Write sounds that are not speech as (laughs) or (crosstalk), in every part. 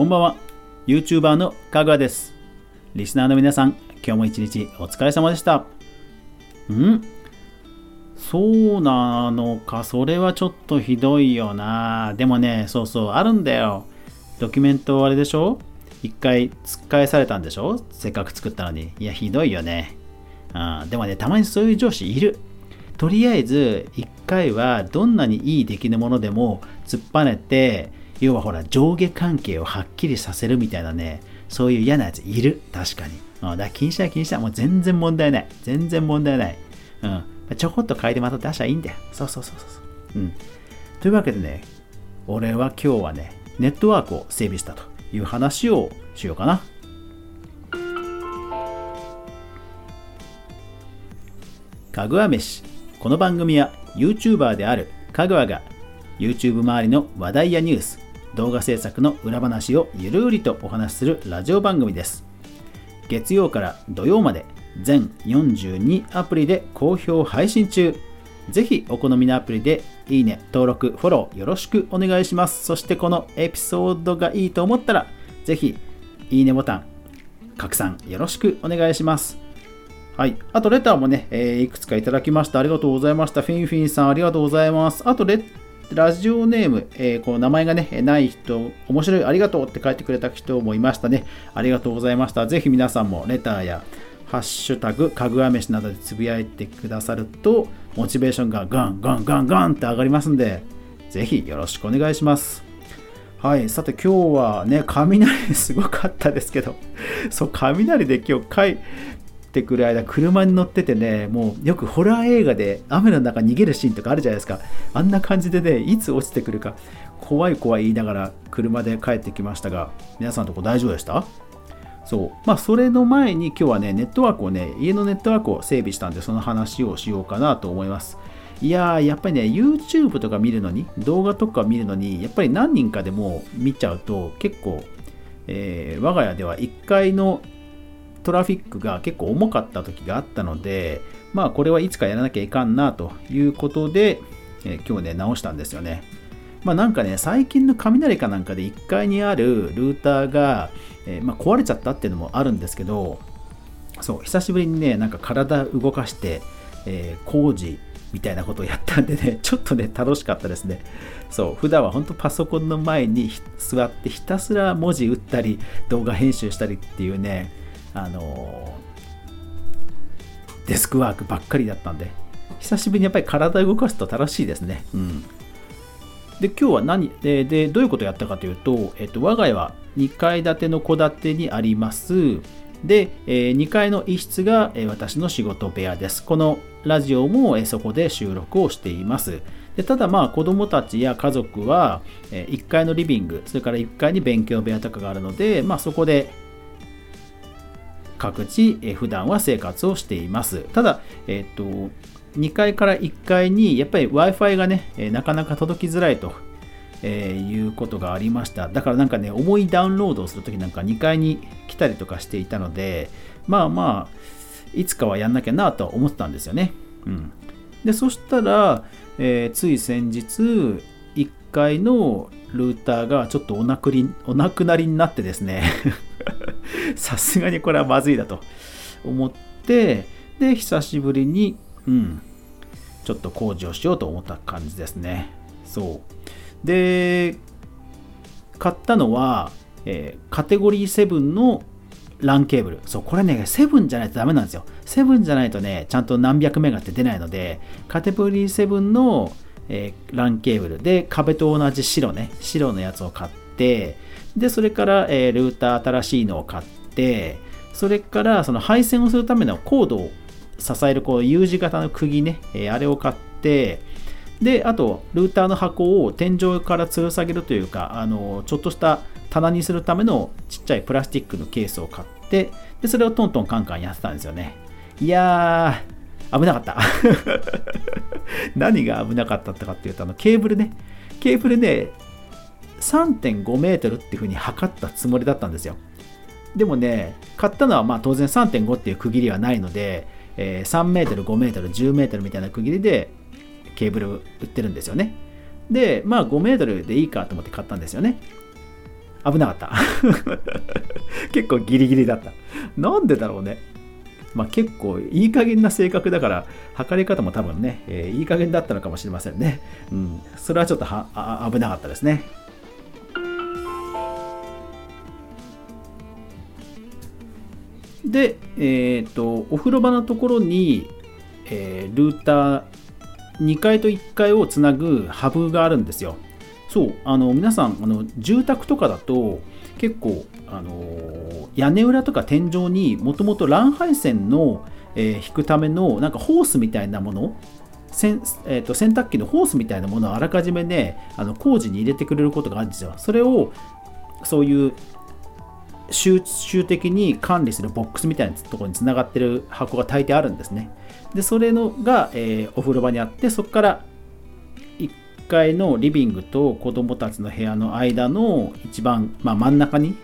こんばんは。YouTuber のかぐわです。リスナーの皆さん今日も一日お疲れ様でした。ん？そうなのか？それはちょっとひどいよな。でもねそうそうあるんだよ。ドキュメントあれでしょ？一回突っ返されたんでしょ？せっかく作ったのに。いやひどいよね。あでもねたまにそういう上司いる。とりあえず1回はどんなにいい出来のものでも突っぱねて要はほら上下関係をはっきりさせるみたいなねそういう嫌なやついる。確かに。だから気にしない気にしないもう全然問題ない。全然問題ない。うん。ちょこっと変えてまた出しゃいいんだよ。そうそうそうそう。うん。というわけでね俺は今日はねネットワークを整備したという話をしようかな。かぐわ飯。この番組は YouTuber であるかぐわが YouTube 周りの話題やニュース動画制作の裏話をゆるりとお話しするラジオ番組です月曜から土曜まで全42アプリで好評配信中ぜひお好みのアプリでいいね、登録、フォローよろしくお願いします。そしてこのエピソードがいいと思ったら、ぜひいいねボタン、拡散よろしくお願いします。はい。あと、レターもね、えー、いくつかいただきました。ありがとうございました。フィンフィンさん、ありがとうございます。あと、レラジオネーム、えー、この名前がね、ない人、面白い、ありがとうって書いてくれた人もいましたね。ありがとうございました。ぜひ皆さんもレターや、ハッシュタグ、かぐわ飯などでつぶやいてくださると、モチベーションがガンガンガンガンって上がりますんで、ぜひよろしくお願いします。はい、さて今日はね、雷すごかったですけど、そう、雷で今日帰ってくる間、車に乗っててね、もうよくホラー映画で雨の中逃げるシーンとかあるじゃないですか。あんな感じでね、いつ落ちてくるか、怖い怖い言いながら車で帰ってきましたが、皆さんとこ大丈夫でした？そう。まあ、それの前に今日はね、ネットワークをね、家のネットワークを整備したんで、その話をしようかなと思います。いやー、やっぱりね、YouTube とか見るのに、動画とか見るのに、やっぱり何人かでも見ちゃうと、結構、えー、我が家では1階のトラフィックが結構重かった時があったので、まあ、これはいつかやらなきゃいかんなということで、えー、今日ね、直したんですよね。まあ、なんかね、最近の雷かなんかで1階にあるルーターが、えー、まあ、壊れちゃったっていうのもあるんですけど、そう、久しぶりにね、なんか体動かして、えー、工事みたいなことをやったんでね、(laughs) ちょっとね、楽しかったですね。そう、普段は本当パソコンの前に座ってひたすら文字打ったり、動画編集したりっていうね、あのー、デスクワークばっかりだったんで、久しぶりにやっぱり体を動かすと楽しいですね。うん。で、今日は何でで、どういうことをやったかというと、えっと、我が家は2階建ての戸建てにあります、で、え2階の一室が、え私の仕事部屋です。このラジオも、えそこで収録をしています。でただまあ子供たちや家族は、え1階のリビング、それから1階に勉強部屋とかがあるので、まあ、そこで各地、え普段は生活をしています。ただ、えっ、と、2階から1階にやっぱり Wi-Fi がね、えなかなか届きづらいとえー、いうことがありました。だからなんかね、重いダウンロードをするときなんか2階に来たりとかしていたので、まあまあ、いつかはやんなきゃなとは思ってたんですよね。うん。で、そしたら、えー、つい先日、1階のルーターがちょっとお亡くお亡くなりになってですね (laughs) さすがにこれはまずいだと思って、で、久しぶりに、うん、ちょっと工事をしようと思った感じですね。そう。で、買ったのは、えー、カテゴリー7の LAN ケーブル。そう、これね、7じゃないとダメなんですよ。7じゃないとね、ちゃんと何百メガって出ないので、カテゴリー7の、えー、LAN ケーブルで壁と同じ白ね、白のやつを買って、で、それから、えー、ルーター新しいのを買って、それからその配線をするためのコードを支えるこう U 字型の釘ね、えー、あれを買って、で、あと、ルーターの箱を天井から吊る下げるというか、あの、ちょっとした棚にするためのちっちゃいプラスチックのケースを買って、で、それをトントンカンカンやってたんですよね。いやー、危なかった。(laughs) 何が危なかったかっていうと、あの、ケーブルね。ケーブルね、3.5メートルっていう風に測ったつもりだったんですよ。でもね、買ったのはまあ当然3.5っていう区切りはないので、えー、3メートル、5メートル、10メートルみたいな区切りでケーブル売ってるんですよね。で、まあ5メートルでいいかと思って買ったんですよね。危なかった (laughs) 結構ギリギリだったなんでだろうねまあ、結構いい加減な性格だから測り方も多分ね、えー、いい加減だったのかもしれませんね、うん、それはちょっとは危なかったですねで、えーと、お風呂場のところに、えー、ルーター2階と1階をつなぐハブがあるんですよ。そうあの皆さんあの住宅とかだと結構あの屋根裏とか天井にもともと乱配線の、えー、引くためのなんかホースみたいなもの洗,、えーと、洗濯機のホースみたいなものをあらかじめねあの工事に入れてくれることがあるんですよ。それをそういう集中的に管理するボックスみたいなところにつながってる箱が大抵あるんですね。で、それのが、えー、お風呂場にあって、そこから1階のリビングと子供たちの部屋の間の一番、まあ、真ん中に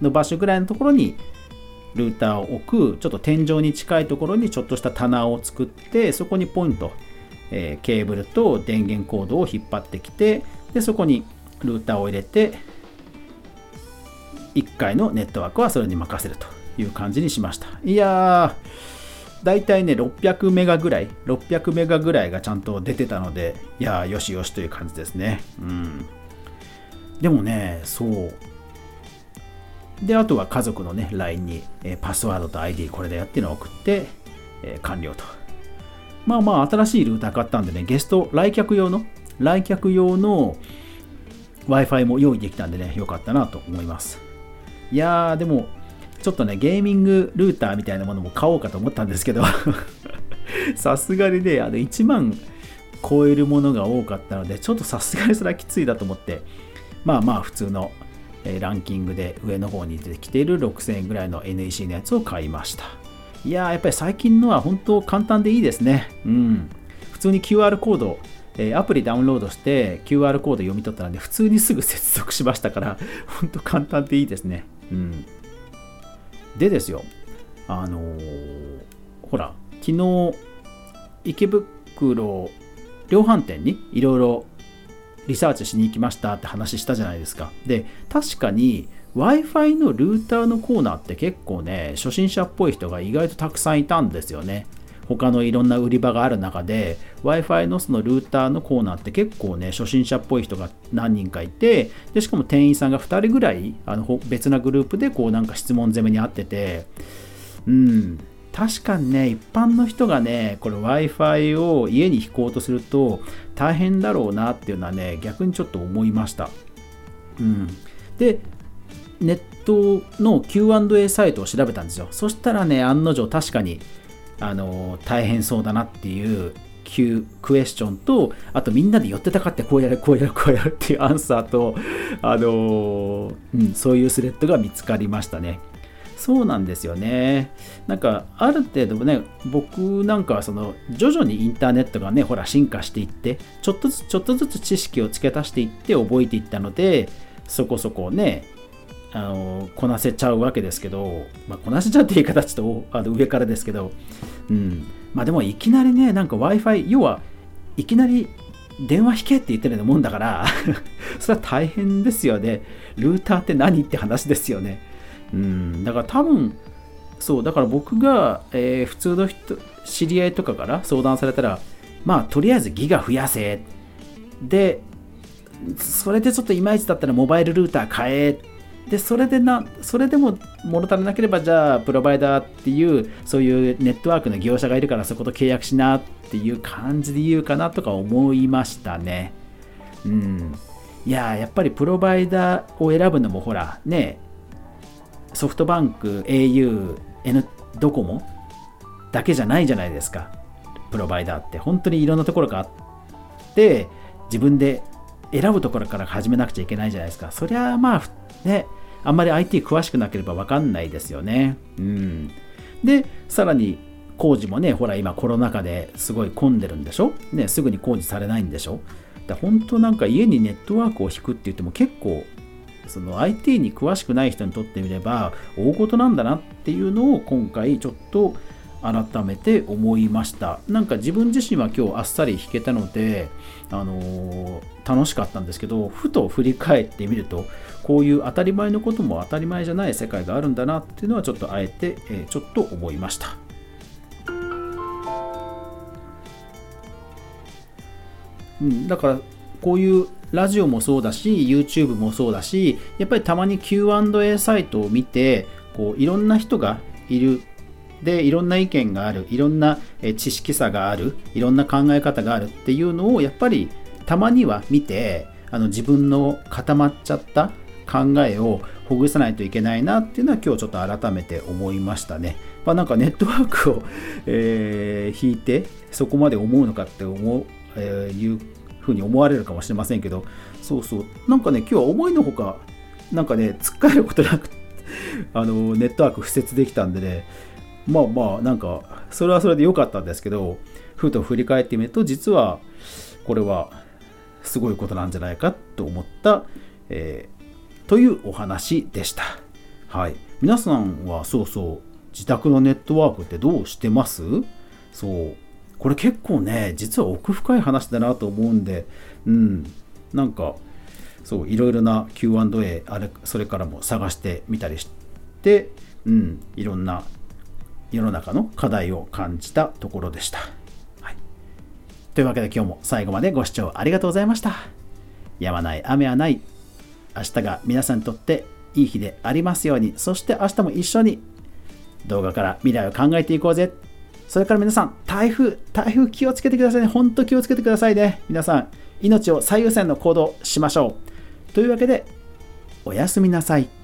の場所ぐらいのところにルーターを置く、ちょっと天井に近いところにちょっとした棚を作って、そこにポイント、えー、ケーブルと電源コードを引っ張ってきて、でそこにルーターを入れて、1回のネットワークはそれに任せるという感じにしました。いやー、だいたいね、600メガぐらい、600メガぐらいがちゃんと出てたので、いやー、よしよしという感じですね。うん。でもね、そう。で、あとは家族のね、LINE に、え、パスワードと ID これだよっていうのを送って、え、完了と。まあまあ、新しいルーター買ったんでね、ゲスト、来客用の、来客用の Wi-Fi も用意できたんでね、よかったなと思います。いやー、でも、ちょっとね、ゲーミングルーターみたいなものも買おうかと思ったんですけど (laughs) さすがにね、あの1万超えるものが多かったので、ちょっとさすがにそれはきついだと思って、まあまあ普通の、えランキングで上の方に出てきている6000円ぐらいの NEC のやつを買いました。いやー、やっぱり最近のは本当簡単でいいですね。うん。普通に QR コードえアプリダウンロードして QR コード読み取ったらね、普通にすぐ接続しましたから、(laughs) 本当簡単でいいですね。うん。でですよ、あのー、ほら、昨日、池袋量販店にいろいろリサーチしに行きましたって話したじゃないですか。で、確かに Wi-Fi のルーターのコーナーって結構ね、初心者っぽい人が意外とたくさんいたんですよね。他のいろんな売り場がある中で Wi-Fi のそのルーターのコーナーって結構ね初心者っぽい人が何人かいてでしかも店員さんが2人ぐらいあの別なグループでこうなんか質問攻めにあってて。うん。確かにね一般の人がねこれ Wi-Fi を家に引こうとすると大変だろうなっていうのはね逆にちょっと思いました。うん。でネットの Q&A サイトを調べたんですよ。そしたらね案の定確かにあの大変そうだなっていうクエスチョンとあとみんなで寄ってたかってこうやるこうやるこうやるっていうアンサーとあの、うん、そういうスレッドが見つかりましたね。そうなんですよね。なんかある程度ね僕なんかはその徐々にインターネットがねほら進化していってちょっとずつちょっとずつ知識を付け足していって覚えていったのでそこそこねあのこなせちゃうわけですけど、まあ、こなせちゃうって言い方ちょっとあの上からですけど、うん、まあでもいきなりね、なんか Wi-Fi、要はいきなり電話引けって言ってるようなもんだから (laughs) それは大変ですよね。ルーターって何って話ですよね。うん、だから多分、そう、だから僕が、えー、普通の人、知り合いとかから相談されたら、まあ、とりあえずギガ増やせ。で、それでちょっといまいちだったらモバイルルーター買えでそれでなそれでも物足りなければじゃあプロバイダーっていうそういうネットワークの業者がいるからそこと契約しなっていう感じで言うかなとか思いましたね。うん。いややっぱりプロバイダーを選ぶのもほらねソフトバンク au N ドコモだけじゃないじゃないですか。プロバイダーって。本当にいろんなところがあって自分で選ぶところから始めなくちゃいけないじゃないですか。そりゃまあねあんまり IT 詳しくなければ分かんないですよね。うん、で、さらに工事もね、ほら今コロナ禍ですごい混んでるんでしょ？ね、すぐに工事されないんでしょ？だ本当なんか家にネットワークを引くって言っても結構その IT に詳しくない人にとってみれば大事なんだなっていうのを今回ちょっと改めて思いました。なんか自分自身は今日あっさり弾けたので、あのー、楽しかったんですけどふと振り返ってみるとこういう当たり前のことも当たり前じゃない世界があるんだなっていうのはちょっとあえて、えー、ちょっと思いました。うん、だからこういうラジオもそうだし YouTube もそうだしやっぱりたまに Q&A サイトを見てこういろんな人がいるでいろんな意見があるいろんな知識差があるいろんな考え方があるっていうのをやっぱりたまには見てあの自分の固まっちゃった考えをほぐさないといけないなっていうのは今日ちょっと改めて思いましたね。まあ、なんかネットワークを、えー、引いてそこまで思うのかって思う、えー、いうふうに思われるかもしれませんけどそうそうなんかね今日は思いのほかなんかねつっかえることなくあのネットワーク敷設できたんでねまあまあなんかそれはそれで良かったんですけどふと振り返ってみると実はこれはすごいことなんじゃないかと思った、えー、というお話でした。はい。皆さんはそうそう自宅のネットワークってどうしてます？そうこれ結構ね実は奥深い話だなと思うんでうんなんかそういろいろな Q&A あれそれからも探してみたりしてうんいろんな世の中の課題を感じたところでした、はい、というわけで今日も最後までご視聴ありがとうございましたやまない雨はない明日が皆さんにとっていい日でありますようにそして明日も一緒に動画から未来を考えていこうぜそれから皆さん、台風、台風気をつけてくださいね。ほんと気をつけてくださいね。皆さん、命を最優先の行動しましょう。というわけで、おやすみなさい。